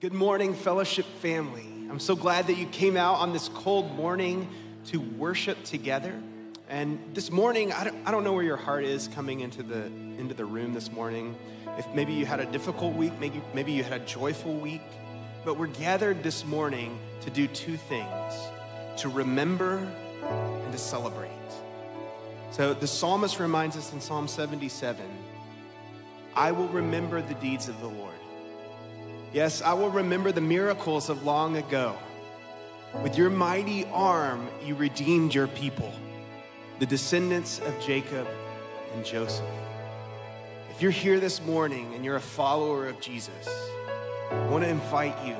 Good morning, fellowship family. I'm so glad that you came out on this cold morning to worship together. And this morning, I don't, I don't know where your heart is coming into the, into the room this morning. If maybe you had a difficult week, maybe, maybe you had a joyful week. But we're gathered this morning to do two things to remember and to celebrate. So the psalmist reminds us in Psalm 77 I will remember the deeds of the Lord. Yes, I will remember the miracles of long ago. With your mighty arm, you redeemed your people, the descendants of Jacob and Joseph. If you're here this morning and you're a follower of Jesus, I want to invite you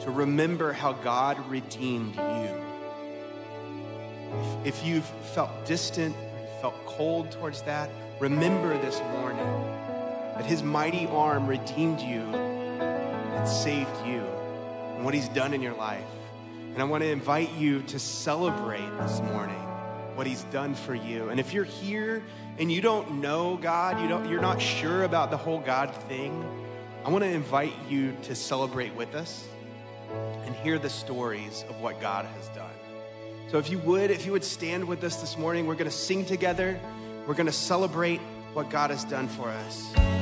to remember how God redeemed you. If, if you've felt distant or felt cold towards that, remember this morning that His mighty arm redeemed you and saved you and what He's done in your life. And I want to invite you to celebrate this morning what He's done for you. And if you're here and you don't know God, you don't, you're not sure about the whole God thing, I want to invite you to celebrate with us and hear the stories of what God has done. So if you would, if you would stand with us this morning, we're going to sing together. We're going to celebrate what God has done for us.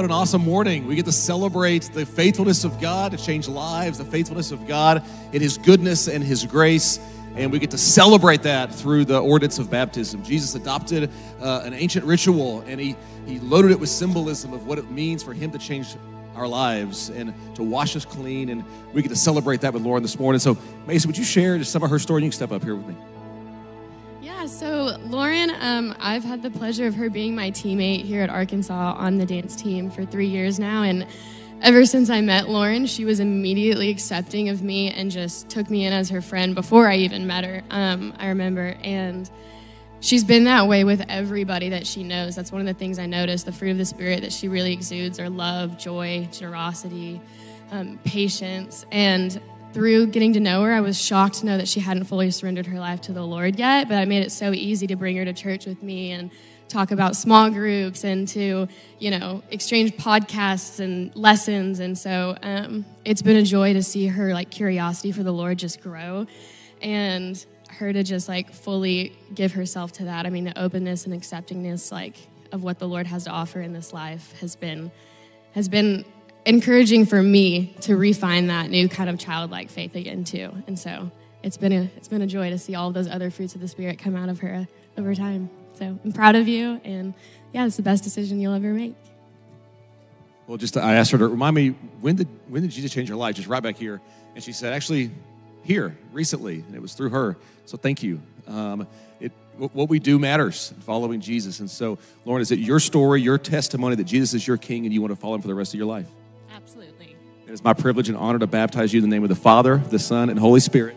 What an awesome morning. We get to celebrate the faithfulness of God to change lives, the faithfulness of God in His goodness and His grace. And we get to celebrate that through the ordinance of baptism. Jesus adopted uh, an ancient ritual and he, he loaded it with symbolism of what it means for Him to change our lives and to wash us clean. And we get to celebrate that with Lauren this morning. So, Mason, would you share just some of her story? You can step up here with me. Yeah, so Lauren, um, I've had the pleasure of her being my teammate here at Arkansas on the dance team for three years now. And ever since I met Lauren, she was immediately accepting of me and just took me in as her friend before I even met her. Um, I remember. And she's been that way with everybody that she knows. That's one of the things I noticed. The fruit of the Spirit that she really exudes are love, joy, generosity, um, patience. And through getting to know her, I was shocked to know that she hadn't fully surrendered her life to the Lord yet. But I made it so easy to bring her to church with me and talk about small groups and to, you know, exchange podcasts and lessons. And so um, it's been a joy to see her like curiosity for the Lord just grow. And her to just like fully give herself to that. I mean, the openness and acceptingness like of what the Lord has to offer in this life has been has been encouraging for me to refine that new kind of childlike faith again too. And so it's been a it's been a joy to see all those other fruits of the spirit come out of her over time. So I'm proud of you, and yeah, it's the best decision you'll ever make. Well, just I asked her to remind me when did when did Jesus change her life? Just right back here, and she said actually here recently, and it was through her. So thank you. Um, it, what we do matters following Jesus. And so, Lauren, is it your story, your testimony that Jesus is your King and you want to follow him for the rest of your life? Absolutely. It is my privilege and honor to baptize you in the name of the Father, the Son, and Holy Spirit.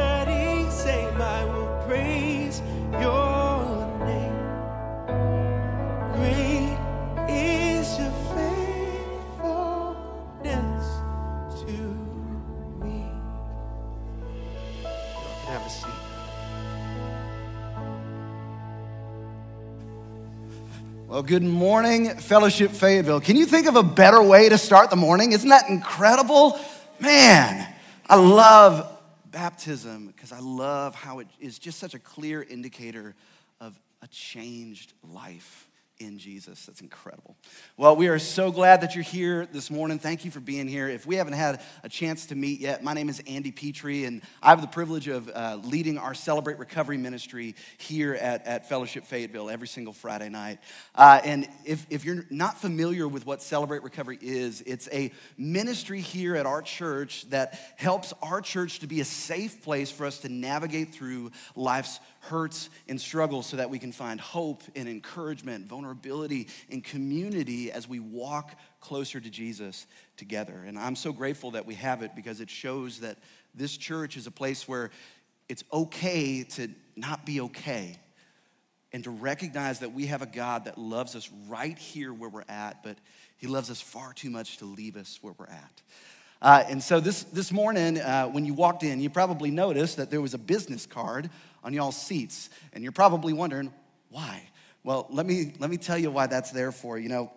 Well, good morning, Fellowship Fayetteville. Can you think of a better way to start the morning? Isn't that incredible? Man, I love baptism because I love how it is just such a clear indicator of a changed life in Jesus. That's incredible. Well, we are so glad that you're here this morning. Thank you for being here. If we haven't had a chance to meet yet, my name is Andy Petrie, and I have the privilege of uh, leading our Celebrate Recovery ministry here at, at Fellowship Fayetteville every single Friday night. Uh, and if, if you're not familiar with what Celebrate Recovery is, it's a ministry here at our church that helps our church to be a safe place for us to navigate through life's hurts and struggles so that we can find hope and encouragement, vulnerability and community as we walk closer to Jesus together. And I'm so grateful that we have it because it shows that this church is a place where it's okay to not be okay and to recognize that we have a God that loves us right here where we're at, but he loves us far too much to leave us where we're at. Uh, and so this, this morning, uh, when you walked in, you probably noticed that there was a business card on y'all's seats. And you're probably wondering, why? Well, let me, let me tell you why that's there for. You know,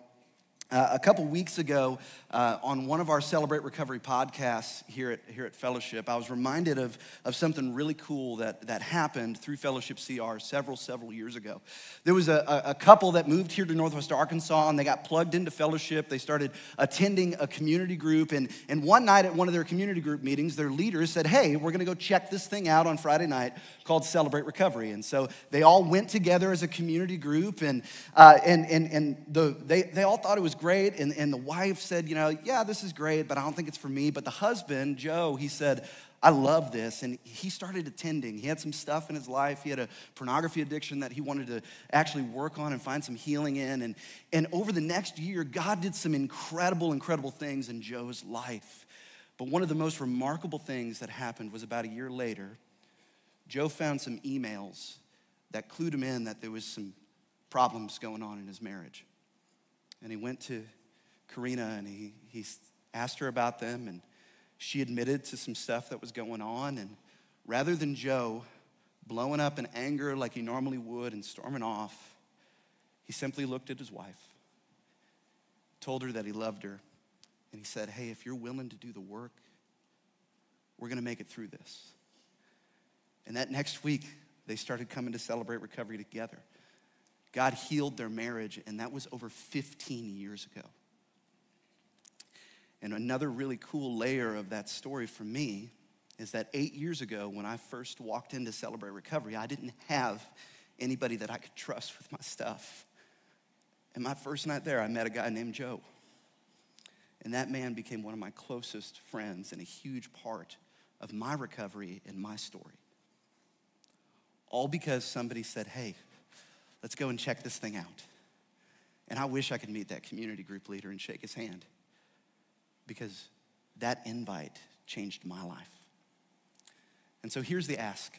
Uh, a couple weeks ago, uh, on one of our Celebrate Recovery podcasts here at, here at Fellowship, I was reminded of, of something really cool that, that happened through Fellowship CR several, several years ago. There was a, a, couple that moved here to Northwest Arkansas and they got plugged into Fellowship. They started attending a community group. And, and one night at one of their community group meetings, their leaders said, Hey, we're going to go check this thing out on Friday night called Celebrate Recovery. And so they all went together as a community group and, uh, and, and, and the, they, they all thought it was great. And, and the wife said, you know, yeah, this is great, but I don't think it's for me. But the husband, Joe, he said, I love this. And he started attending. He had some stuff in his life. He had a pornography addiction that he wanted to actually work on and find some healing in. And, and over the next year, God did some incredible, incredible things in Joe's life. But one of the most remarkable things that happened was about a year later, Joe found some emails that clued him in that there was some problems going on in his marriage. And he went to Karina and he, he asked her about them, and she admitted to some stuff that was going on. And rather than Joe blowing up in anger like he normally would and storming off, he simply looked at his wife, told her that he loved her, and he said, Hey, if you're willing to do the work, we're going to make it through this. And that next week, they started coming to celebrate recovery together. God healed their marriage, and that was over 15 years ago. And another really cool layer of that story for me is that eight years ago, when I first walked into Celebrate Recovery, I didn't have anybody that I could trust with my stuff. And my first night there, I met a guy named Joe. And that man became one of my closest friends and a huge part of my recovery and my story. All because somebody said, hey, let's go and check this thing out. And I wish I could meet that community group leader and shake his hand because that invite changed my life. And so here's the ask.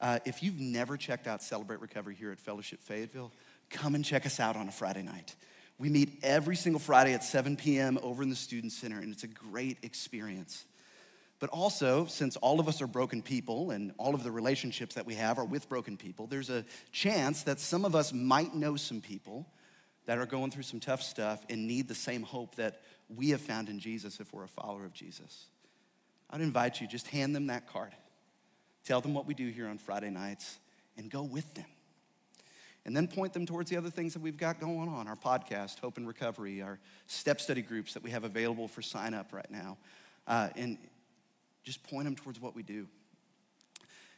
Uh, if you've never checked out Celebrate Recovery here at Fellowship Fayetteville, come and check us out on a Friday night. We meet every single Friday at 7 p.m. over in the Student Center, and it's a great experience. But also, since all of us are broken people and all of the relationships that we have are with broken people, there's a chance that some of us might know some people that are going through some tough stuff and need the same hope that we have found in Jesus if we're a follower of Jesus. I'd invite you, just hand them that card. Tell them what we do here on Friday nights and go with them. And then point them towards the other things that we've got going on our podcast, Hope and Recovery, our step study groups that we have available for sign up right now. Uh, and just point them towards what we do.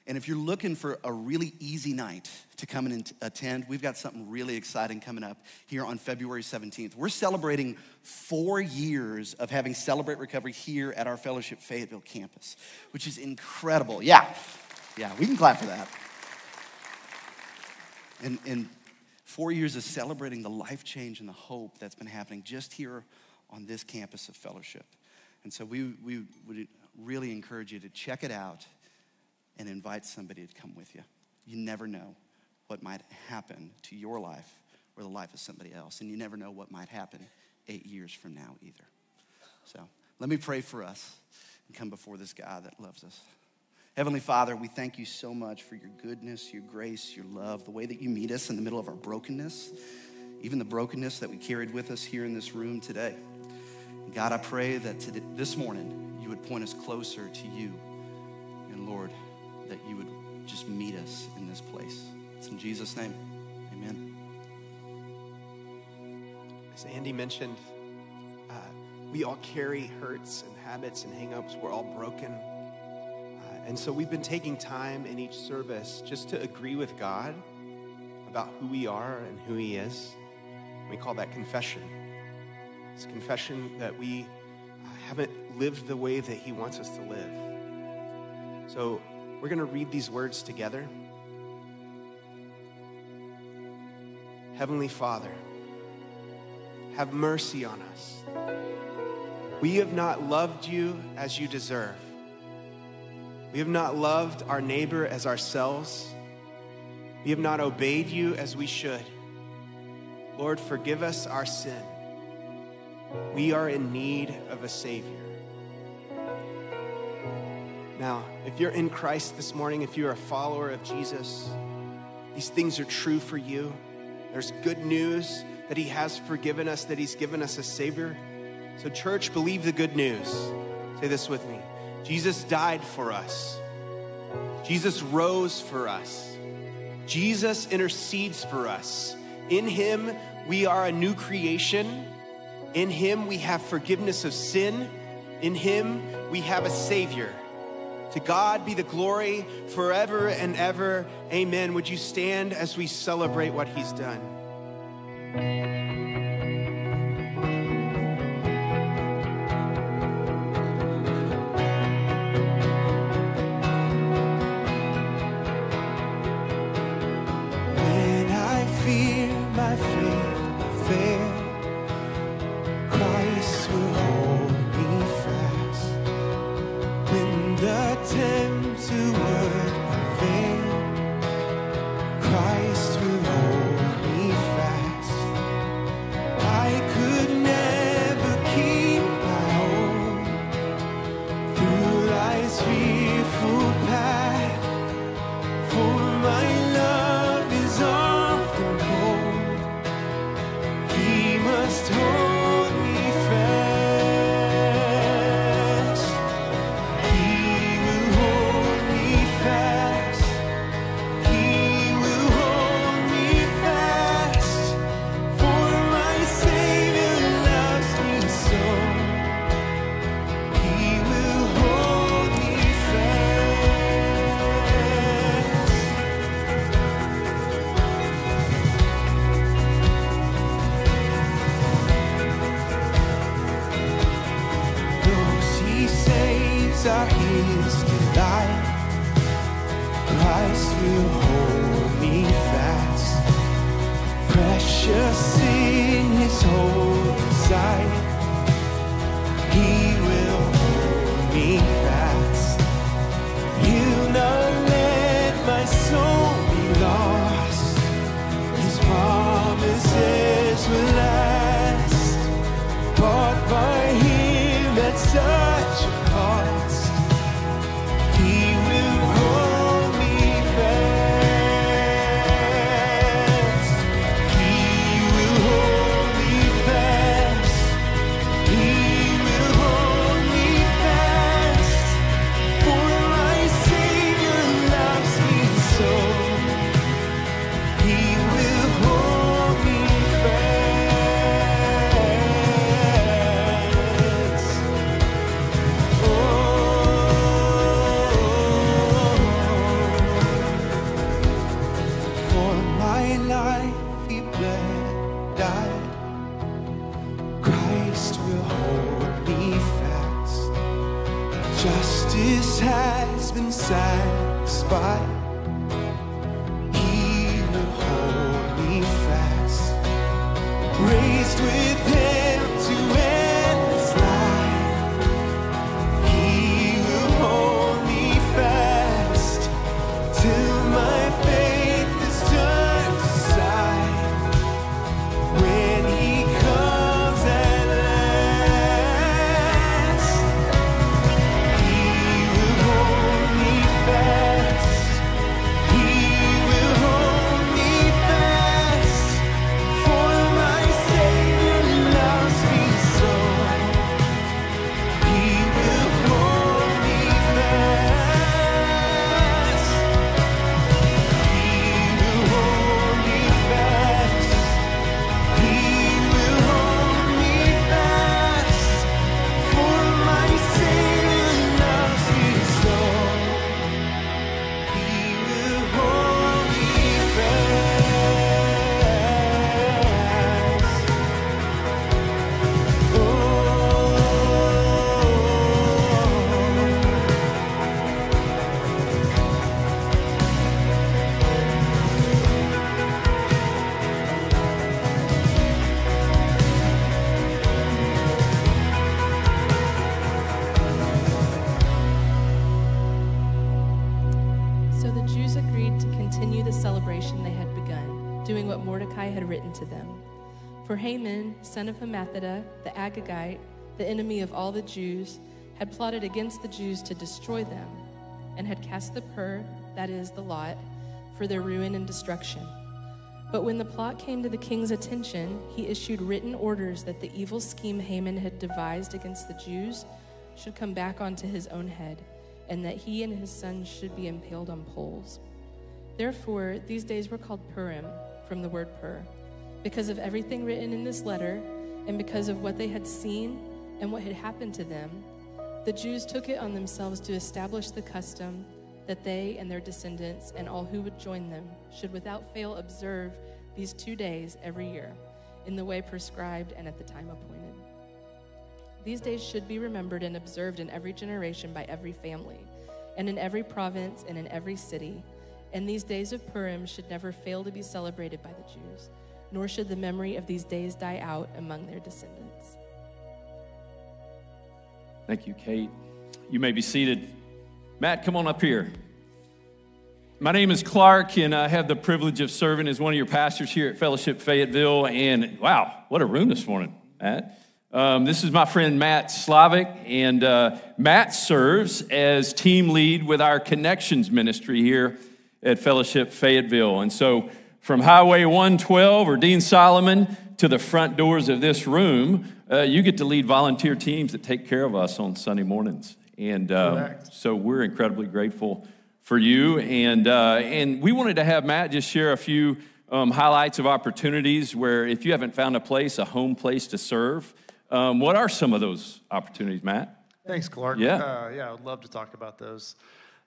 And if you're looking for a really easy night to come and attend, we've got something really exciting coming up here on February 17th. We're celebrating four years of having Celebrate Recovery here at our Fellowship Fayetteville campus, which is incredible. Yeah, yeah, we can clap for that. And, and four years of celebrating the life change and the hope that's been happening just here on this campus of Fellowship. And so we, we would really encourage you to check it out and invite somebody to come with you. You never know what might happen to your life or the life of somebody else. And you never know what might happen eight years from now either. So let me pray for us and come before this God that loves us. Heavenly Father, we thank you so much for your goodness, your grace, your love, the way that you meet us in the middle of our brokenness, even the brokenness that we carried with us here in this room today. God, I pray that today, this morning you would point us closer to you. And Lord, that you would just meet us in this place. It's in Jesus' name. Amen. As Andy mentioned, uh, we all carry hurts and habits and hangups. We're all broken. Uh, and so we've been taking time in each service just to agree with God about who we are and who He is. We call that confession. It's confession that we haven't lived the way that He wants us to live. So we're going to read these words together. Heavenly Father, have mercy on us. We have not loved you as you deserve. We have not loved our neighbor as ourselves. We have not obeyed you as we should. Lord, forgive us our sin. We are in need of a Savior. Now, if you're in Christ this morning, if you're a follower of Jesus, these things are true for you. There's good news that He has forgiven us, that He's given us a Savior. So, church, believe the good news. Say this with me Jesus died for us, Jesus rose for us, Jesus intercedes for us. In Him, we are a new creation. In him we have forgiveness of sin. In him we have a Savior. To God be the glory forever and ever. Amen. Would you stand as we celebrate what he's done? has been satisfied. For Haman, son of Hammedatha, the Agagite, the enemy of all the Jews, had plotted against the Jews to destroy them, and had cast the pur, that is, the lot, for their ruin and destruction. But when the plot came to the king's attention, he issued written orders that the evil scheme Haman had devised against the Jews should come back onto his own head, and that he and his sons should be impaled on poles. Therefore, these days were called Purim, from the word pur, because of everything written in this letter, and because of what they had seen and what had happened to them. The Jews took it on themselves to establish the custom that they and their descendants and all who would join them should without fail observe these two days every year in the way prescribed and at the time appointed. These days should be remembered and observed in every generation by every family, and in every province and in every city. And these days of Purim should never fail to be celebrated by the Jews, nor should the memory of these days die out among their descendants. Thank you, Kate. You may be seated. Matt, come on up here. My name is Clark, and I have the privilege of serving as one of your pastors here at Fellowship Fayetteville. And wow, what a room this morning, Matt. Um, this is my friend Matt Slavic, and uh, Matt serves as team lead with our Connections ministry here at Fellowship Fayetteville. And so, from Highway 112 or Deane Solomon to the front doors of this room, uh, you get to lead volunteer teams that take care of us on Sunday mornings. And um, so, we're incredibly grateful for you. And, uh, and we wanted to have Matt just share a few um, highlights of opportunities where if you haven't found a place, a home place to serve, um, what are some of those opportunities, Matt? Thanks, Clark. Yeah. Uh, yeah, I'd love to talk about those.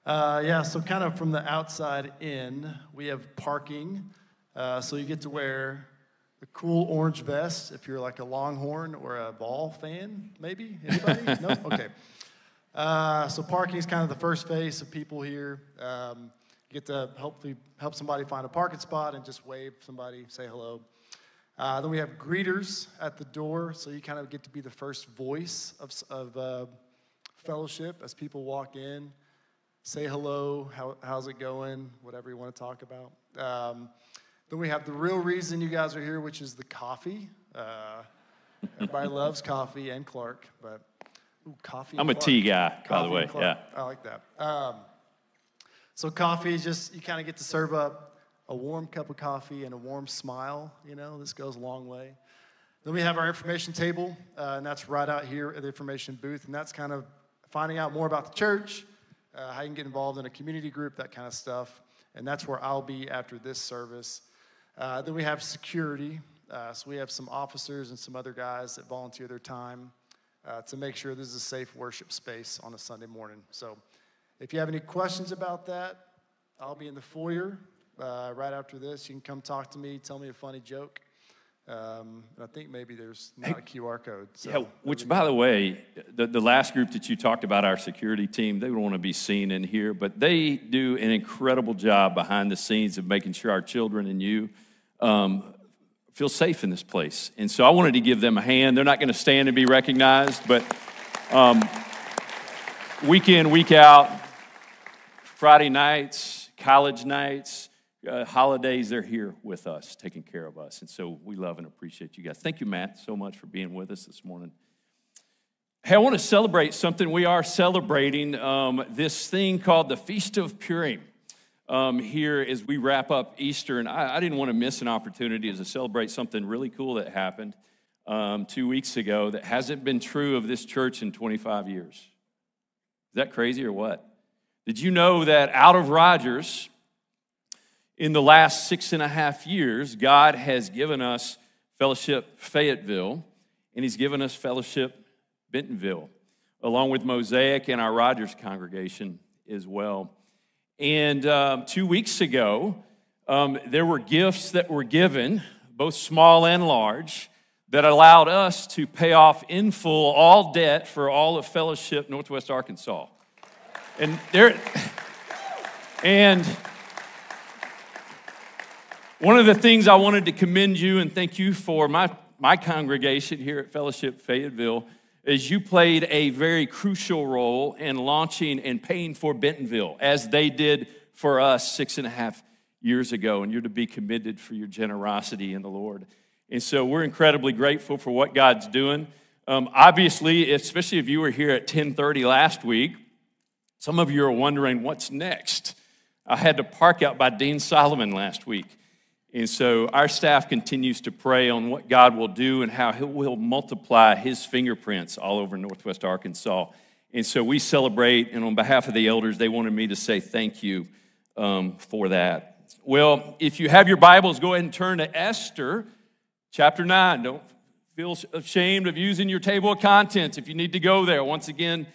Uh, yeah, so kind of from the outside in, we have parking. Uh, so you get to wear the cool orange vest if you're like a Longhorn or a Vol fan, maybe? Anybody? no? Okay. Uh, so parking is kind of the first phase of people here. Um, you get to hopefully help somebody find a parking spot and just wave somebody, say hello. Uh, then we have greeters at the door, so you kind of get to be the first voice of, of uh, fellowship as people walk in. Say hello, how, how's it going, whatever you want to talk about. Um, then we have the real reason you guys are here, which is the coffee. Uh, everybody loves coffee and Clark, but ooh, coffee. I'm a Clark. tea guy, by the way. Yeah, I like that. Um, so coffee is just you kind of get to serve up a warm cup of coffee and a warm smile. You know, this goes a long way. Then we have our information table, uh, and that's right out here at the information booth, and that's kind of finding out more about the church, uh, how you can get involved in a community group, that kind of stuff. And that's where I'll be after this service. Uh, then we have security. Uh, so we have some officers and some other guys that volunteer their time uh, to make sure this is a safe worship space on a Sunday morning. So if you have any questions about that, I'll be in the foyer uh, right after this. You can come talk to me, tell me a funny joke. Um, and I think maybe there's not a QR code. So Yeah, which, by the way, the, the last group that you talked about, our security team, they don't want to be seen in here, but they do an incredible job behind the scenes of making sure our children and you um, feel safe in this place. And so I wanted to give them a hand. They're not going to stand and be recognized, but um, week in, week out, Friday nights, college nights, uh, holidays, they're here with us, taking care of us. And so we love and appreciate you guys. Thank you, Matt, so much for being with us this morning. Hey, I want to celebrate something. We are celebrating um, this thing called the Feast of Purim um, here as we wrap up Easter. And I, I, didn't want to miss an opportunity to celebrate something really cool that happened um, two weeks ago that hasn't been true of this church in 25 years. Is that crazy or what? Did you know that out of Rogers, in the last six and a half years, God has given us Fellowship Fayetteville, and He's given us Fellowship Bentonville, along with Mosaic and our Rogers congregation as well. And um, two weeks ago, um, there were gifts that were given, both small and large, that allowed us to pay off in full all debt for all of Fellowship Northwest Arkansas. And there, and one of the things I wanted to commend you and thank you for my, my congregation here at Fellowship Fayetteville is you played a very crucial role in launching and paying for Bentonville as they did for us six and a half years ago. And you're to be committed for your generosity in the Lord. And so we're incredibly grateful for what God's doing. Um, obviously, especially if you were here at 1030 last week, some of you are wondering what's next. I had to park out by Deane Solomon last week. And so our staff continues to pray on what God will do and how He will multiply His fingerprints all over Northwest Arkansas. And so we celebrate, and on behalf of the elders, they wanted me to say thank you um, for that. Well, if you have your Bibles, go ahead and turn to Esther chapter 9. Don't feel ashamed of using your table of contents if you need to go there. Once again,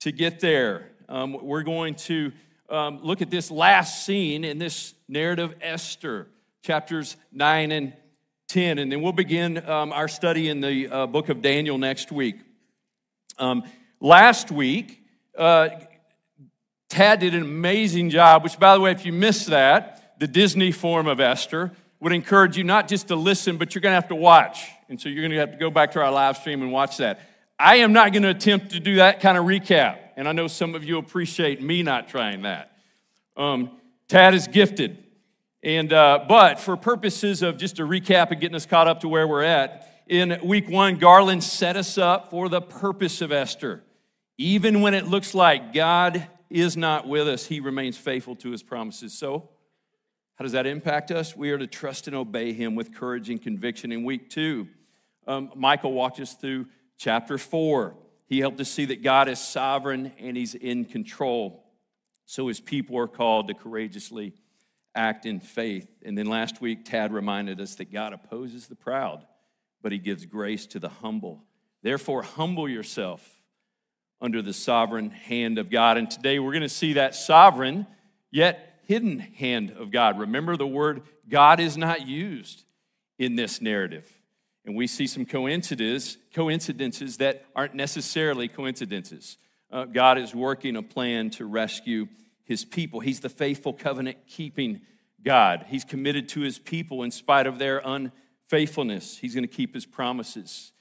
to get there, um, we're going to um, look at this last scene in this narrative, Esther chapters 9 and 10. And then we'll begin um, our study in the uh, book of Daniel next week. Um, last week, uh, Tad did an amazing job, which, by the way, if you missed that, the Disney form of Esther would encourage you not just to listen, but you're going to have to watch. And so you're going to have to go back to our live stream and watch that. I am not going to attempt to do that kind of recap. And I know some of you appreciate me not trying that. Um, Tad is gifted. And, uh, but for purposes of just a recap and getting us caught up to where we're at, in week one, Garland set us up for the purpose of Esther. Even when it looks like God is not with us, he remains faithful to his promises. So, how does that impact us? We are to trust and obey him with courage and conviction. In week two, um, Michael walked us through chapter four. He helped us see that God is sovereign and he's in control. So his people are called to courageously act in faith. And then last week, Tad reminded us that God opposes the proud, but he gives grace to the humble. Therefore, humble yourself under the sovereign hand of God. And today we're going to see that sovereign yet hidden hand of God. Remember, the word God is not used in this narrative. And we see some coincidences, coincidences that aren't necessarily coincidences. Uh, God is working a plan to rescue his people. He's the faithful covenant keeping God. He's committed to his people in spite of their unfaithfulness. He's going to keep his promises.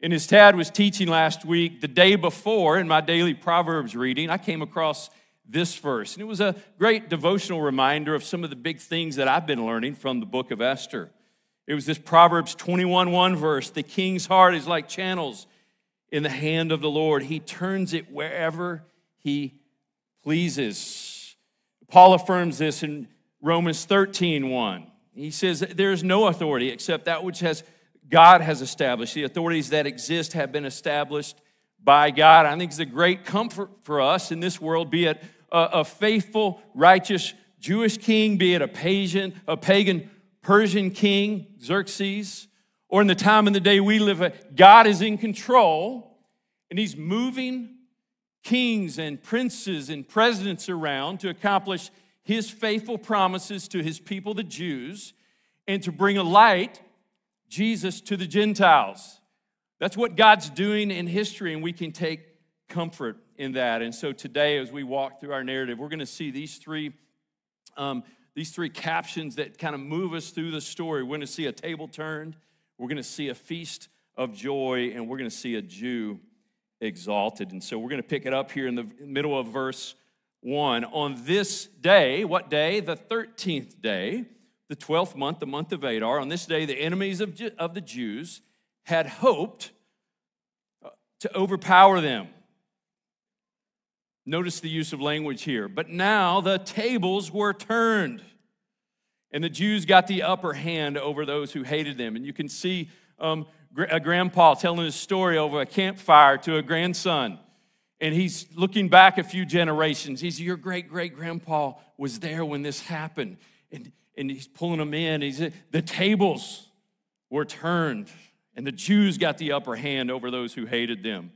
And as Tad was teaching last week, the day before in my daily Proverbs reading, I came across this verse. And it was a great devotional reminder of some of the big things that I've been learning from the book of Esther. It was this Proverbs 21 1 verse The king's heart is like channels in the hand of the Lord, he turns it wherever he pleases. Paul affirms this in Romans 13 1. He says there is no authority except that which has God has established. The authorities that exist have been established by God. I think it's a great comfort for us in this world, be it a, a faithful, righteous Jewish king, be it a pagan, a pagan Persian king, Xerxes, or in the time and the day we live uh, God is in control and he's moving kings and princes and presidents around to accomplish his faithful promises to his people, the Jews, and to bring a light, Jesus, to the Gentiles. That's what God's doing in history, and we can take comfort in that. And so today, as we walk through our narrative, we're going to see these three. Um, these three captions that kind of move us through the story. We're going to see a table turned, we're going to see a feast of joy, and we're going to see a Jew exalted. And so we're going to pick it up here in the middle of verse 1. On this day, what day? The 13th day, the 12th month, the month of Adar. On this day, the enemies of, of the Jews had hoped uh, to overpower them. Notice the use of language here. But now the tables were turned, and the Jews got the upper hand over those who hated them. And you can see um, a grandpa telling his story over a campfire to a grandson. And he's looking back a few generations. He's, Your great great grandpa was there when this happened. And, and he's pulling them in. He's, the tables were turned, and the Jews got the upper hand over those who hated them.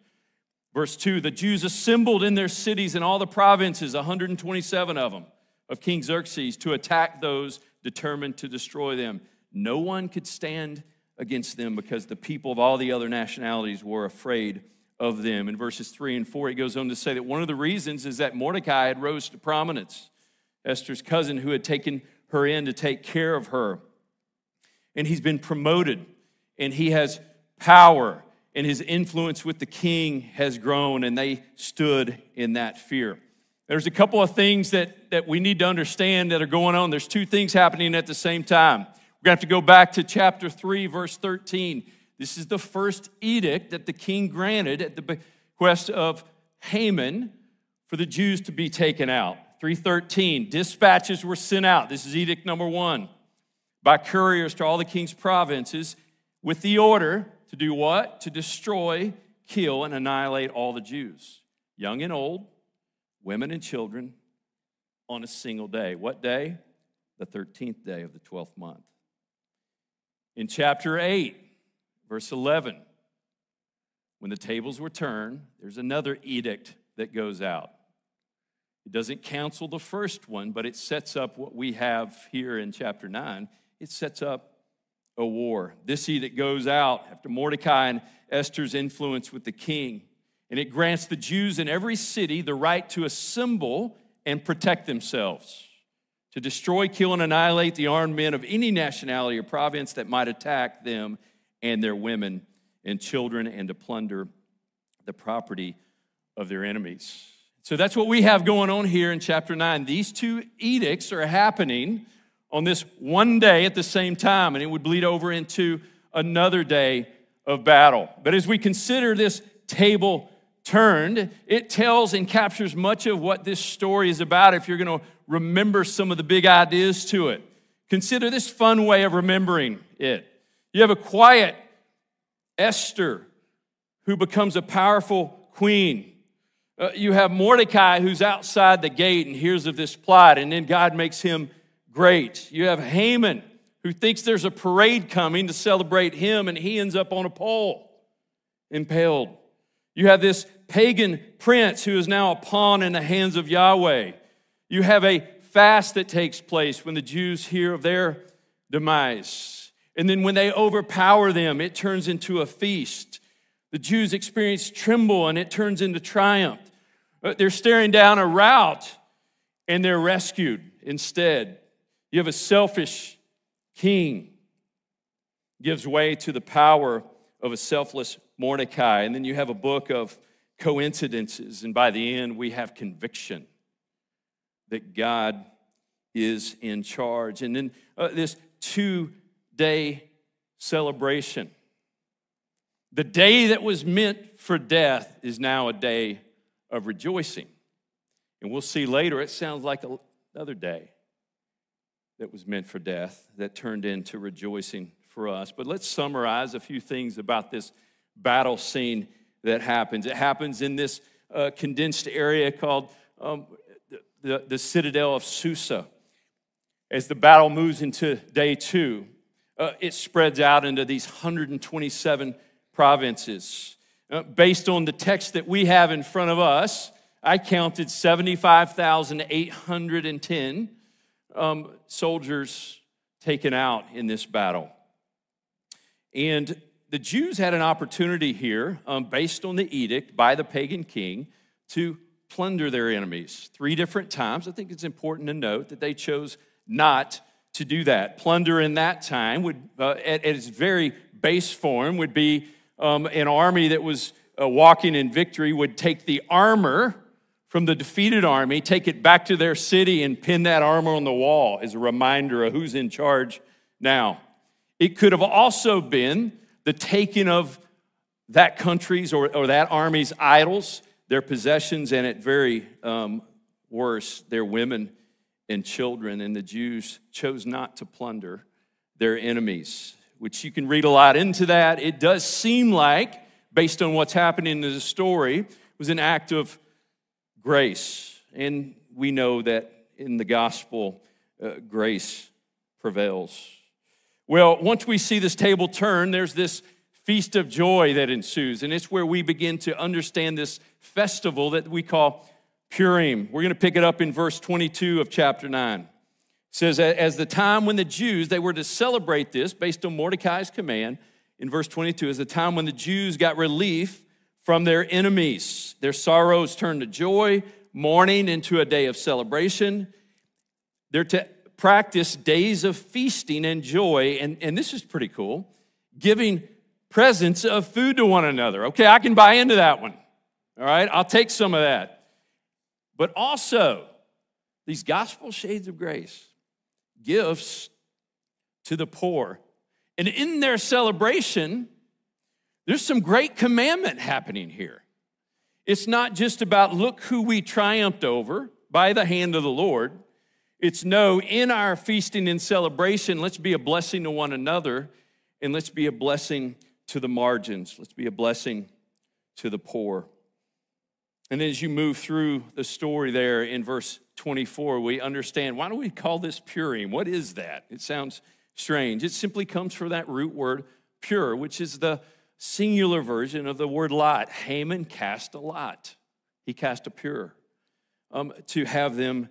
Verse 2 The Jews assembled in their cities in all the provinces, 127 of them, of King Xerxes, to attack those determined to destroy them. No one could stand against them because the people of all the other nationalities were afraid of them. In verses 3 and 4, he goes on to say that one of the reasons is that Mordecai had rose to prominence, Esther's cousin who had taken her in to take care of her. And he's been promoted, and he has power, and his influence with the king has grown, and they stood in that fear. There's a couple of things that, that we need to understand that are going on. There's two things happening at the same time. We're going to have to go back to chapter 3, verse 13. This is the first edict that the king granted at the bequest of Haman for the Jews to be taken out. 313, dispatches were sent out. This is edict number one. by couriers to all the king's provinces with the order to do what? To destroy, kill, and annihilate all the Jews, young and old, women and children, on a single day. What day? The 13th day of the 12th month. In chapter 8, verse 11, when the tables were turned, there's another edict that goes out. It doesn't cancel the first one, but it sets up what we have here in chapter 9. It sets up a war. This edict goes out after Mordecai and Esther's influence with the king, and it grants the Jews in every city the right to assemble and protect themselves, to destroy, kill, and annihilate the armed men of any nationality or province that might attack them and their women and children, and to plunder the property of their enemies. So that's what we have going on here in chapter 9. These two edicts are happening on this one day at the same time, and it would bleed over into another day of battle. But as we consider this table turned, it tells and captures much of what this story is about if you're going to remember some of the big ideas to it. Consider this fun way of remembering it. You have a quiet Esther who becomes a powerful queen. Uh, you have Mordecai who's outside the gate and hears of this plot, and then God makes him great. You have Haman who thinks there's a parade coming to celebrate him, and he ends up on a pole, impaled. You have this pagan prince who is now a pawn in the hands of Yahweh. You have a fast that takes place when the Jews hear of their demise. And then when they overpower them, it turns into a feast. The Jews experience tremble and it turns into triumph. Uh, they're staring down a rout and they're rescued instead. You have a selfish king gives way to the power of a selfless Mordecai. And then you have a book of coincidences. And by the end, we have conviction that God is in charge. And then uh, this two day celebration. The day that was meant for death is now a day of rejoicing. And we'll see later, it sounds like another day that was meant for death that turned into rejoicing for us. But let's summarize a few things about this battle scene that happens. It happens in this uh, condensed area called um, the, the citadel of Susa. As the battle moves into day two, uh, it spreads out into these 127 provinces. Uh, based on the text that we have in front of us, I counted 75,810 um, soldiers taken out in this battle. And the Jews had an opportunity here, um, based on the edict by the pagan king, to plunder their enemies three different times. I think it's important to note that they chose not to do that. Plunder in that time would, uh, at, at, its very base form, would be um, an army that was uh, walking in victory would take the armor from the defeated army, take it back to their city, and pin that armor on the wall as a reminder of who's in charge now. It could have also been the taking of that country's or, or that army's idols, their possessions, and at very um, worse, their women and children. And the Jews chose not to plunder their enemies, which you can read a lot into that. It does seem like, based on what's happening in the story, was an act of grace. And we know that in the gospel, uh, grace prevails. Well, once we see this table turn, there's this feast of joy that ensues. And it's where we begin to understand this festival that we call Purim. We're going to pick it up in verse 22 of chapter 9. It says, As the time when the Jews, they were to celebrate this based on Mordecai's command, in verse 22, is the time when the Jews got relief from their enemies. Their sorrows turned to joy, mourning into a day of celebration. They're to practice days of feasting and joy. And, and this is pretty cool giving presents of food to one another. Okay, I can buy into that one. All right, I'll take some of that. But also, these gospel shades of grace, gifts to the poor. And in their celebration, there's some great commandment happening here. It's not just about look who we triumphed over by the hand of the Lord. It's no, in our feasting and celebration, let's be a blessing to one another and let's be a blessing to the margins. Let's be a blessing to the poor. And as you move through the story there in verse 24, we understand why do we call this Purim? What is that? It sounds strange. It simply comes from that root word pure, which is the singular version of the word lot. Haman cast a lot, he cast a pure um, to have them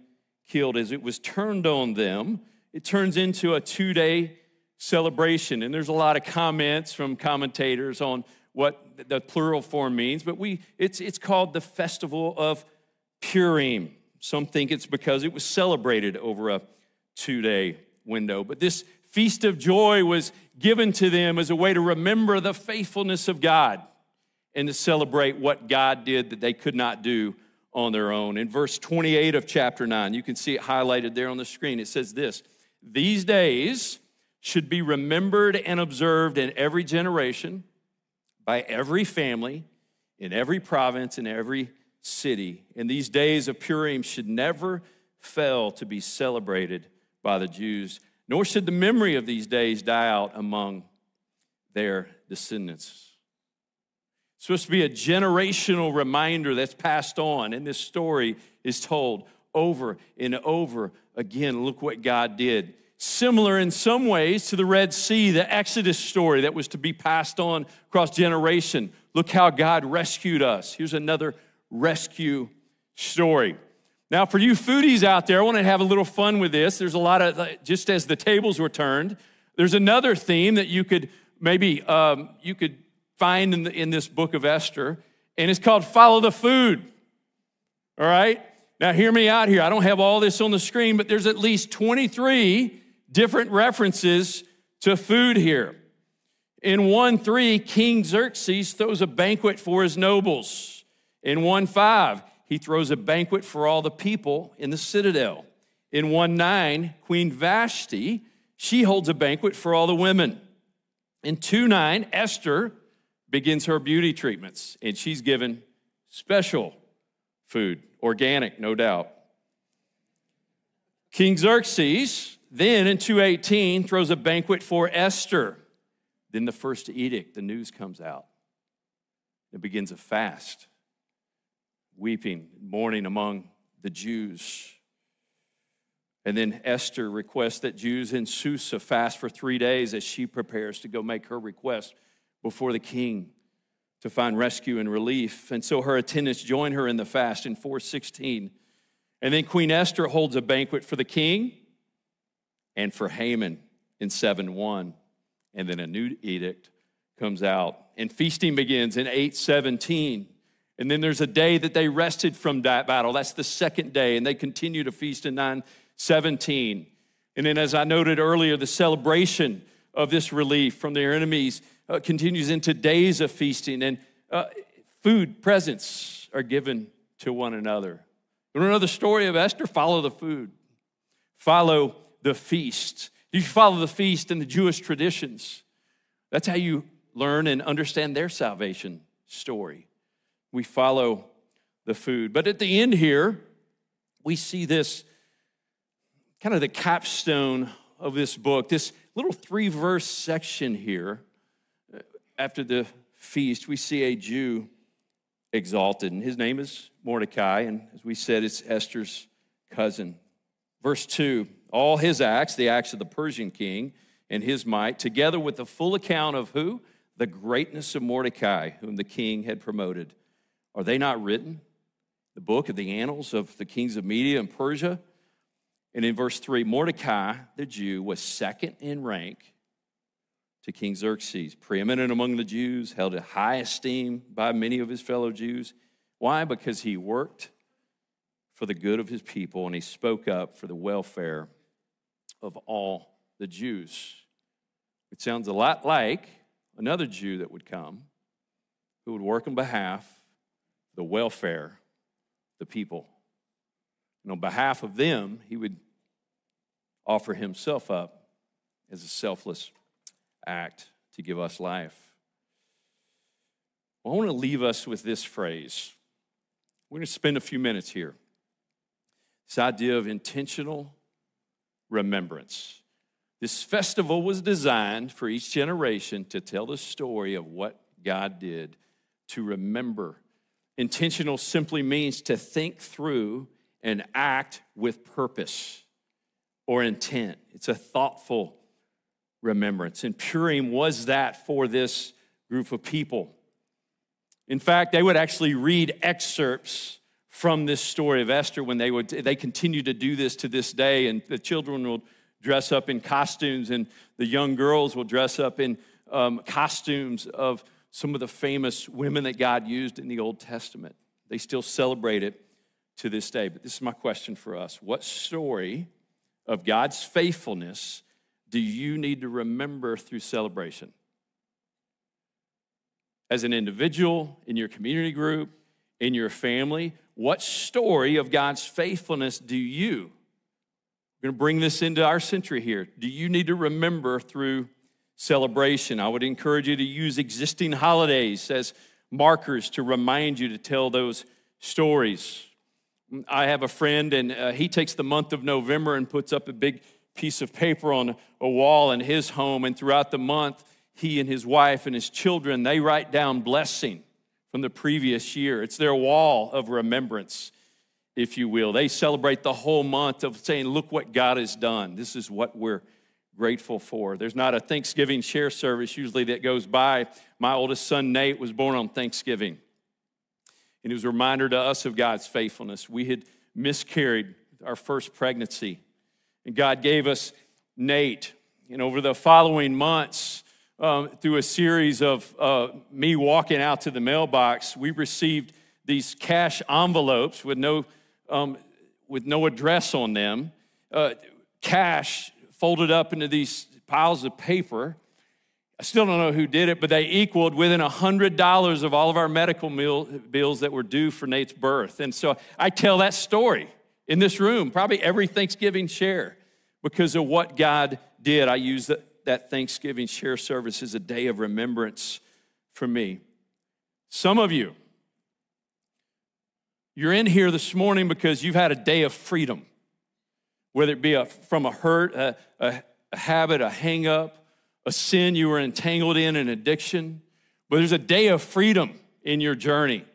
killed. As it was turned on them, it turns into a two day celebration. And there's a lot of comments from commentators on what the plural form means, but we, it's, it's called the Festival of Purim. Some think it's because it was celebrated over a two day window. But this feast of joy was given to them as a way to remember the faithfulness of God and to celebrate what God did that they could not do on their own. In verse 28 of chapter 9, you can see it highlighted there on the screen. It says this These days should be remembered and observed in every generation, by every family, in every province, in every city. And these days of Purim should never fail to be celebrated by the Jews, nor should the memory of these days die out among their descendants. It's supposed to be a generational reminder that's passed on, and this story is told over and over again. Look what God did. Similar in some ways to the Red Sea, the Exodus story that was to be passed on across generation. Look how God rescued us. Here's another rescue story. Now, for you foodies out there, I want to have a little fun with this. There's a lot of, just as the tables were turned, there's another theme that you could maybe um, you could find in, the, in this book of Esther, and it's called Follow the Food. All right? Now, hear me out here. I don't have all this on the screen, but there's at least 23 different references to food here. In 1 3, King Xerxes throws a banquet for his nobles. In 1 5, he throws a banquet for all the people in the citadel. In 1 9, Queen Vashti, she holds a banquet for all the women. In 2 9, Esther begins her beauty treatments, and she's given special food, organic, no doubt. King Xerxes then in 218 throws a banquet for Esther. Then the first edict, the news comes out. It begins a fast, weeping, mourning among the Jews. And then Esther requests that Jews in Susa fast for three days as she prepares to go make her request before the king to find rescue and relief. And so her attendants join her in the fast in 416. And then Queen Esther holds a banquet for the king and for Haman in 7 1. And then a new edict comes out. And feasting begins in 817. And then there's a day that they rested from that battle. That's the second day. And they continue to feast in 917. And then, as I noted earlier, the celebration of this relief from their enemies uh, continues into days of feasting, and uh, food presents are given to one another. You want to know the story of Esther? Follow the food, follow the feast. You follow the feast and the Jewish traditions. That's how you learn and understand their salvation story. We follow the food. But at the end here, we see this kind of the capstone of this book, this little three verse section here after the feast, we see a Jew exalted, and his name is Mordecai, and as we said, it's Esther's cousin. Verse 2 All his acts, the acts of the Persian king and his might, together with the full account of who? The greatness of Mordecai, whom the king had promoted. Are they not written? The book of the annals of the kings of Media and Persia. And in verse 3, Mordecai, the Jew, was second in rank to King Xerxes, preeminent among the Jews, held in high esteem by many of his fellow Jews. Why? Because he worked for the good of his people and he spoke up for the welfare of all the Jews. It sounds a lot like another Jew that would come who would work on behalf the welfare the people. And on behalf of them, he would offer himself up as a selfless act to give us life. Well, I want to leave us with this phrase. We're going to spend a few minutes here. This idea of intentional remembrance. This festival was designed for each generation to tell the story of what God did, to remember. Intentional simply means to think through and act with purpose or intent. It's a thoughtful remembrance. And Purim was that for this group of people. In fact, they would actually read excerpts from this story of Esther when they would they continue to do this to this day and the children will dress up in costumes and the young girls will dress up in um, costumes of some of the famous women that God used in the Old Testament. They still celebrate it to this day. But this is my question for us. What story of God's faithfulness do you need to remember through celebration? As an individual, in your community group, in your family, what story of God's faithfulness do you? We're going to bring this into our century here. Do you need to remember through celebration? I would encourage you to use existing holidays as markers to remind you to tell those stories. I have a friend, and uh, he takes the month of November and puts up a big piece of paper on a wall in his home. And throughout the month, he and his wife and his children, they write down blessing from the previous year. It's their wall of remembrance, if you will. They celebrate the whole month of saying, Look what God has done. This is what we're grateful for. There's not a Thanksgiving share service usually that goes by. My oldest son, Nate, was born on Thanksgiving. And it was a reminder to us of God's faithfulness. We had miscarried our first pregnancy and God gave us Nate. And over the following months, um, through a series of uh, me walking out to the mailbox, we received these cash envelopes with no, um, with no address on them, uh, cash folded up into these piles of paper. I still don't know who did it, but they equaled within $100 of all of our medical meal, bills that were due for Nate's birth. And so I tell that story in this room, probably every Thanksgiving share, because of what God did. I use that, that Thanksgiving share service is a day of remembrance for me. Some of you, you're in here this morning because you've had a day of freedom, whether it be a, from a hurt, a, a, a habit, a hang up, a sin you were entangled in, an addiction. But there's a day of freedom in your journey.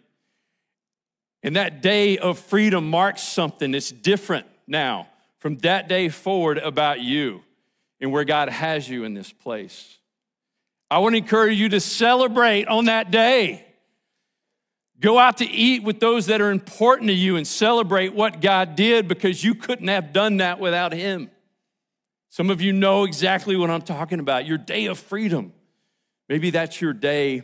And that day of freedom marks something that's different now from that day forward about you and where God has you in this place. I want to encourage you to celebrate on that day. Go out to eat with those that are important to you and celebrate what God did because you couldn't have done that without Him. Some of you know exactly what I'm talking about your day of freedom. Maybe that's your day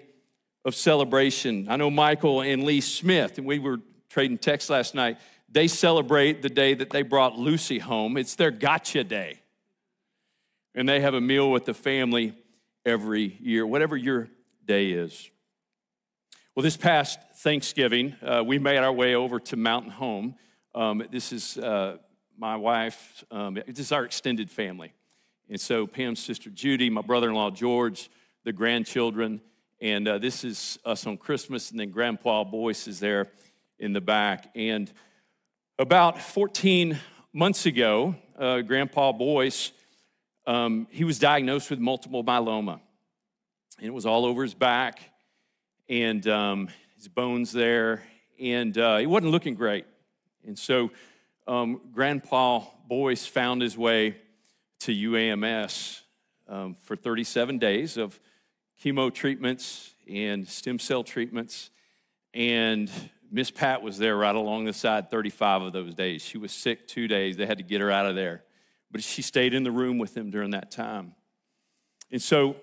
of celebration. I know Michael and Lee Smith, and we were trading texts last night, they celebrate the day that they brought Lucy home. It's their gotcha day. And they have a meal with the family every year, whatever your day is. Well, this past Thanksgiving, uh, we made our way over to Mountain Home. Um, this is uh, my wife, um, this is our extended family. And so Pam's sister Judy, my brother in law George, the grandchildren, and uh, this is us on Christmas, and then Grandpa Boyce is there in the back. And about 14 months ago, uh, Grandpa Boyce, um, he was diagnosed with multiple myeloma. And it was all over his back and um, his bones there. And uh, he wasn't looking great. And so um, Grandpa Boyce found his way to UAMS um, for 37 days of chemo treatments and stem cell treatments. And Miss Pat was there right along the side 35 of those days. She was sick two days. They had to get her out of there. But she stayed in the room with him during that time. And so,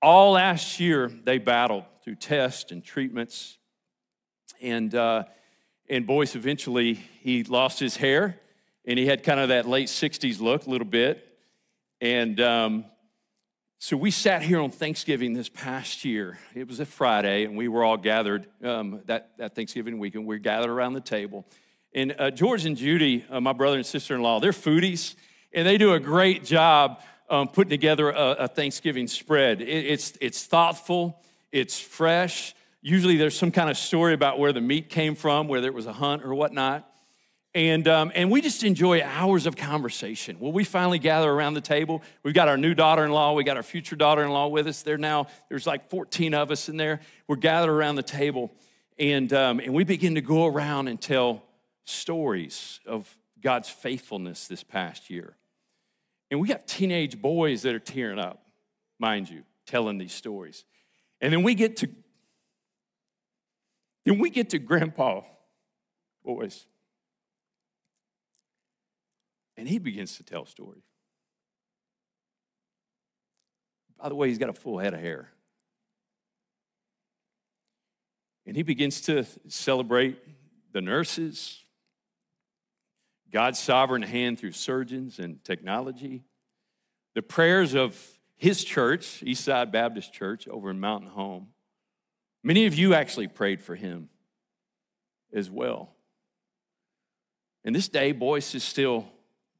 all last year, they battled through tests and treatments. And, uh, and Boyce eventually, he lost his hair and he had kind of that late 60s look a little bit. And um, so we sat here on Thanksgiving this past year. It was a Friday, and we were all gathered um, that, that Thanksgiving weekend. We gathered around the table. And uh, George and Judy, uh, my brother and sister in law, they're foodies, and they do a great job um, putting together a, a Thanksgiving spread. It, it's, it's thoughtful, it's fresh. Usually there's some kind of story about where the meat came from, whether it was a hunt or whatnot. And, um, and we just enjoy hours of conversation. Well, we finally gather around the table. We've got our new daughter in law, we got our future daughter in law with us. There now, there's like 14 of us in there. We're gathered around the table, and, um, and we begin to go around and tell stories of God's faithfulness this past year. And we got teenage Boyce that are tearing up, mind you, telling these stories. And then we get to then we get to grandpa boys. And he begins to tell stories. By the way, he's got a full head of hair. And he begins to celebrate the nurses, God's sovereign hand through surgeons and technology, the prayers of his church, Eastside Baptist Church, over in Mountain Home. Many of you actually prayed for him as well. And this day, Boyce is still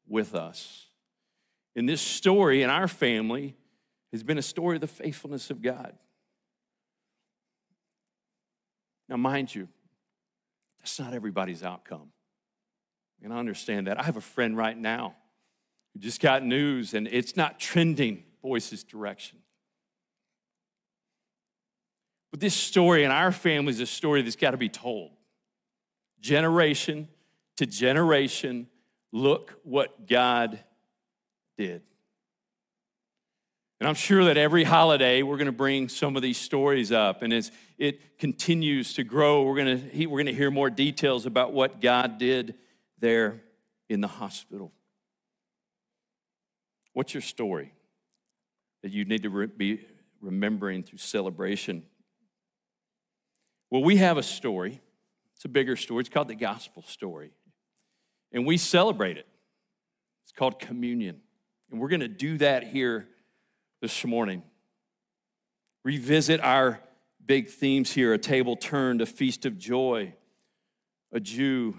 with us. And this story in our family has been a story of the faithfulness of God. Now, mind you, that's not everybody's outcome. And I understand that. I have a friend right now who just got news and it's not trending Boyce's direction. But this story in our family is a story that's got to be told. Generation to generation, look what God did. And I'm sure that every holiday we're going to bring some of these stories up. And as it continues to grow, we're going to, we're going to hear more details about what God did there in the hospital. What's your story that you need to re- be remembering through celebration? Well, we have a story. It's a bigger story. It's called the gospel story. And we celebrate it. It's called communion. And we're going to do that here this morning. Revisit our big themes here a table turned, a feast of joy, a Jew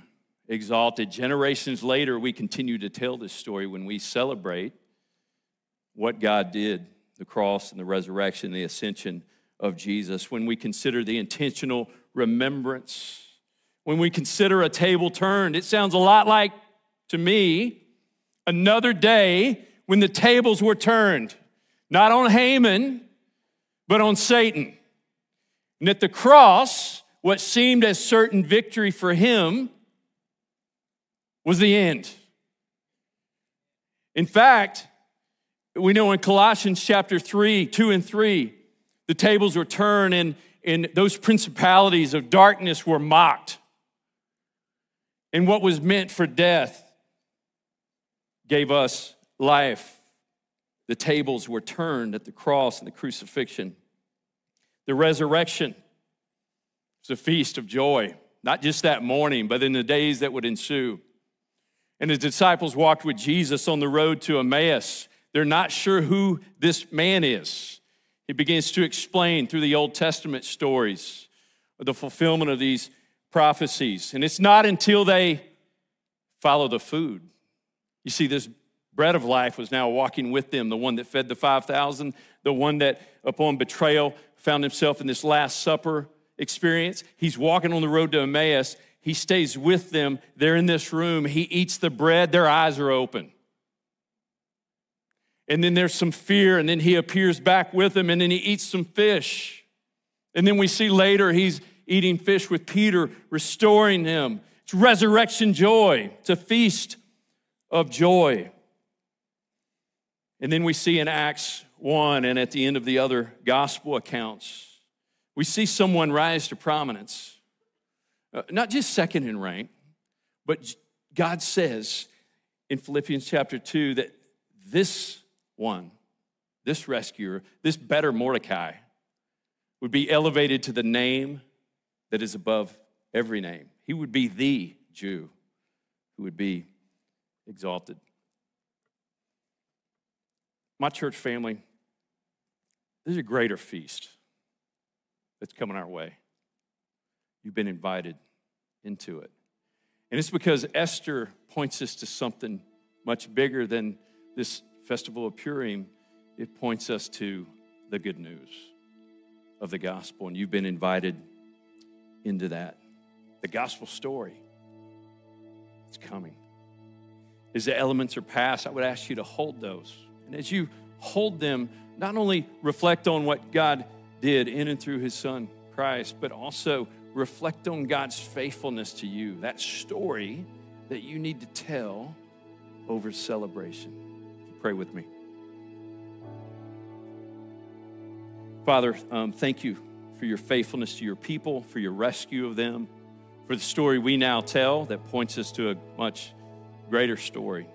exalted. Generations later, we continue to tell this story when we celebrate what God did the cross and the resurrection, the ascension of Jesus. When we consider the intentional remembrance, when we consider a table turned, it sounds a lot like, to me, another day when the tables were turned, not on Haman, but on Satan. And at the cross, what seemed as certain victory for him was the end. In fact, we know in Colossians chapter 3, 2 and 3, the tables were turned and, and those principalities of darkness were mocked. And what was meant for death gave us life. The tables were turned at the cross and the crucifixion. The resurrection was a feast of joy, not just that morning, but in the days that would ensue. And the disciples walked with Jesus on the road to Emmaus. They're not sure who this man is. He begins to explain through the Old Testament stories the fulfillment of these prophecies. And it's not until they follow the food. You see, this bread of life was now walking with them, the one that fed the 5,000, the one that upon betrayal found himself in this Last Supper experience. He's walking on the road to Emmaus he stays with them. They're in this room. He eats the bread, their eyes are open. And then there's some fear, and then he appears back with them, and then he eats some fish. And then we see later he's eating fish with Peter, restoring him. It's resurrection joy, it's a feast of joy. And then we see in Acts 1 and at the end of the other gospel accounts, we see someone rise to prominence. Uh, not just second in rank, but God says in Philippians chapter 2 that this one, this rescuer, this better Mordecai, would be elevated to the name that is above every name. He would be the Jew who would be exalted. My church family, there's a greater feast that's coming our way. You've been invited into it. And it's because Esther points us to something much bigger than this festival of Purim. It points us to the good news of the gospel, and you've been invited into that. The gospel story. It's coming. As the elements are passed, I would ask you to hold those. And as you hold them, not only reflect on what God did in and through his son Christ, but also reflect on God's faithfulness to you, that story that you need to tell over celebration. Pray with me. Father, um, thank you for your faithfulness to your people, for your rescue of them, for the story we now tell that points us to a much greater story.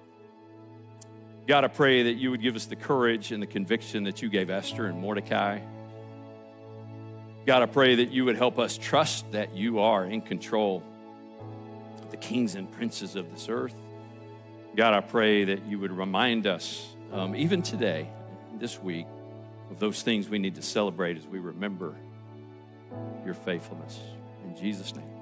God, I pray that you would give us the courage and the conviction that you gave Esther and Mordecai. God, I pray that you would help us trust that you are in control of the kings and princes of this earth. God, I pray that you would remind us, um, even today, this week, of those things we need to celebrate as we remember your faithfulness. In Jesus' name.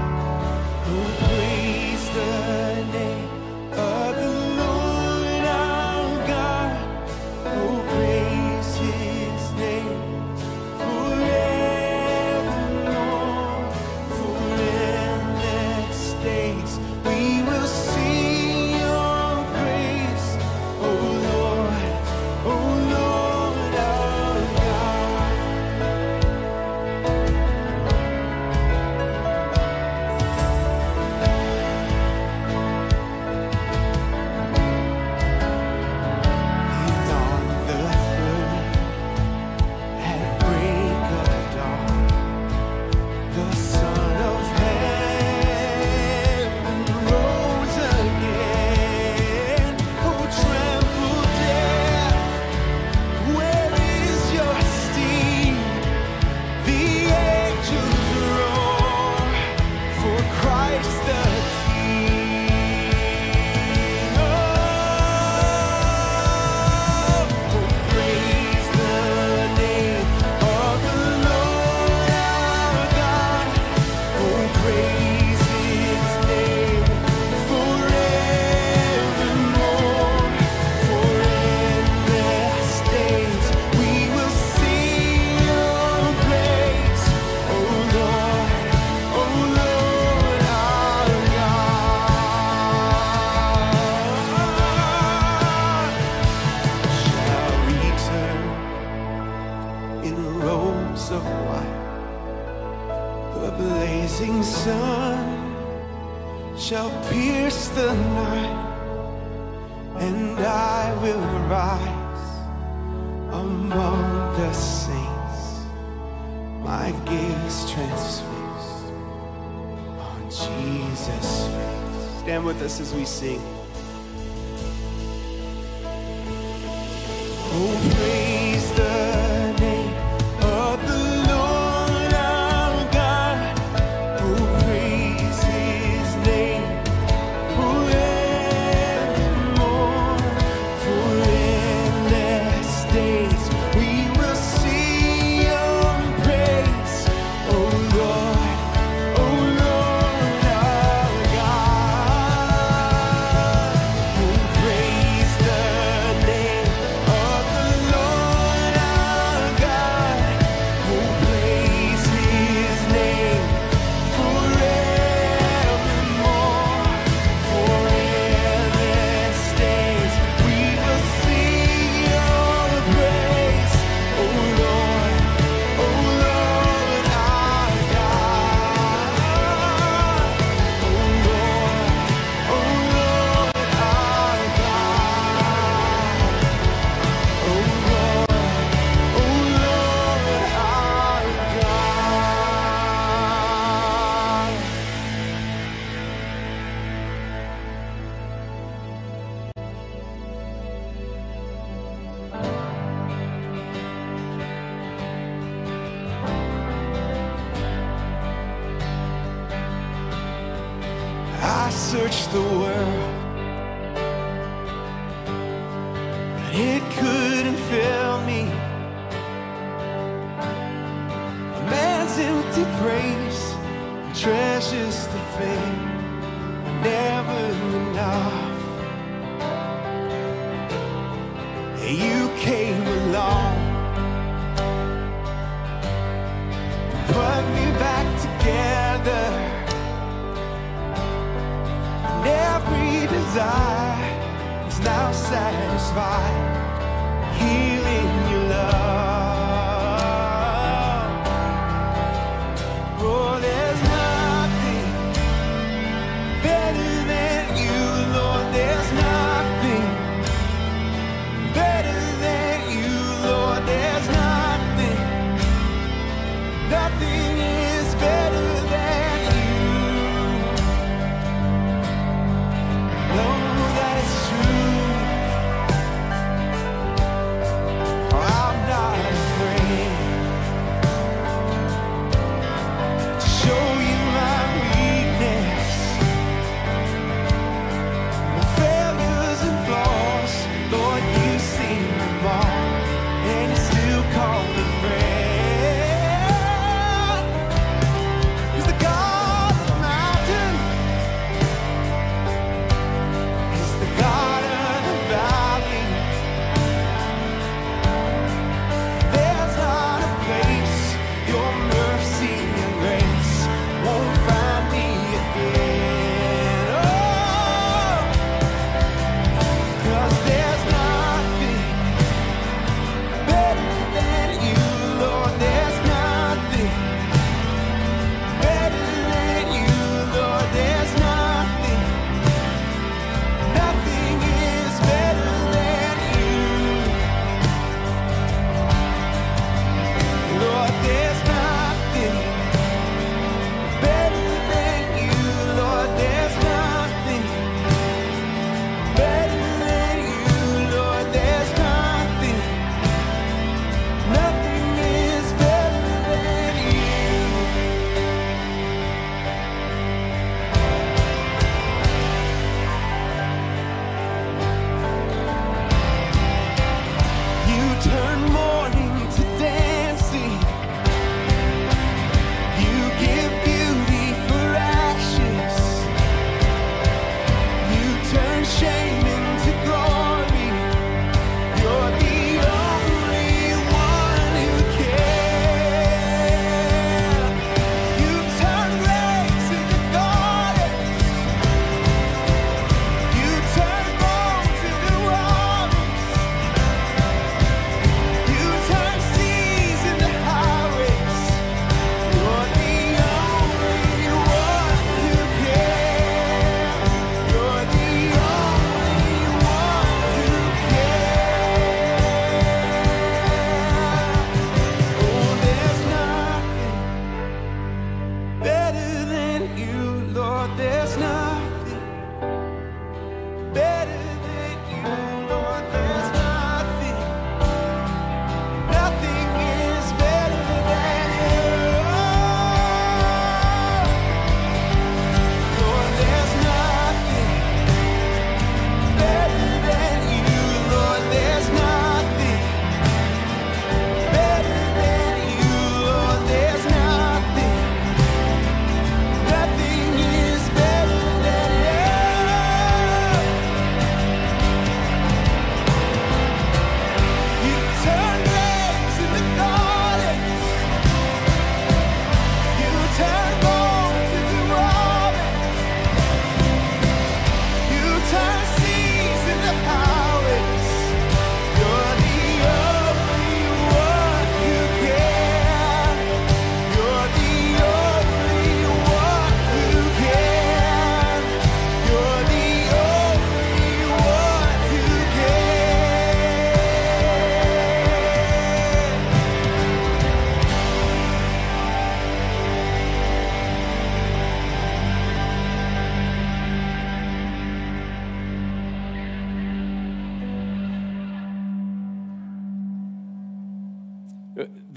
searched the sing. Oh. World,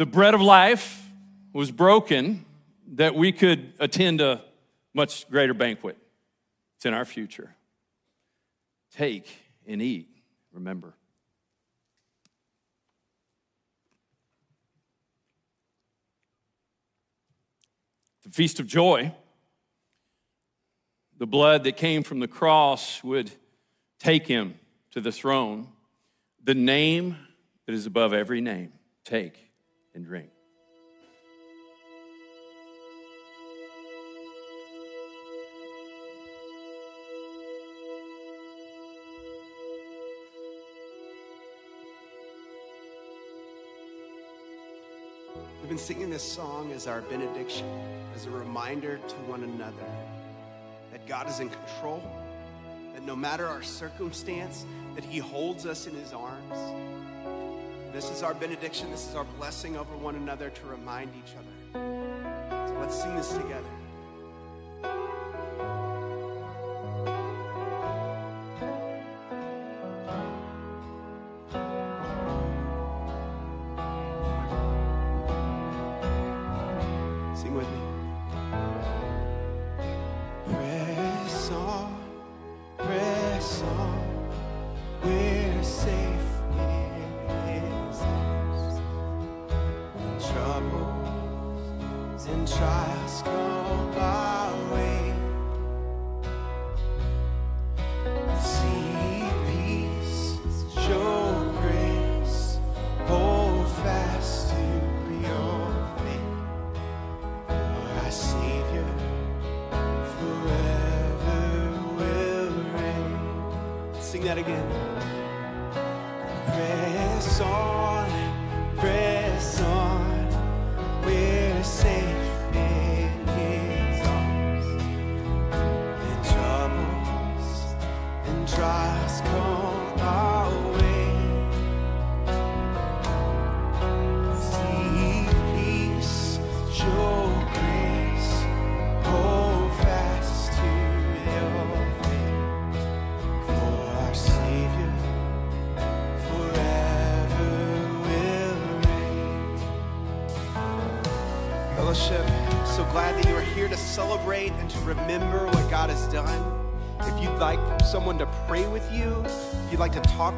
The bread of life was broken that we could attend a much greater banquet. it's in our future. Take and eat, remember. The Feast of Joy, the blood that came from the cross would take him to the throne. The name that is above every name, take and drink. We've been singing this song as our benediction, as a reminder to one another that God is in control, that no matter our circumstance, that He holds us in His arms. This is our benediction, this is our blessing over one another to remind each other. So let's sing this together.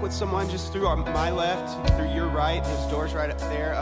With someone just through my left, through your right, those doors right up there,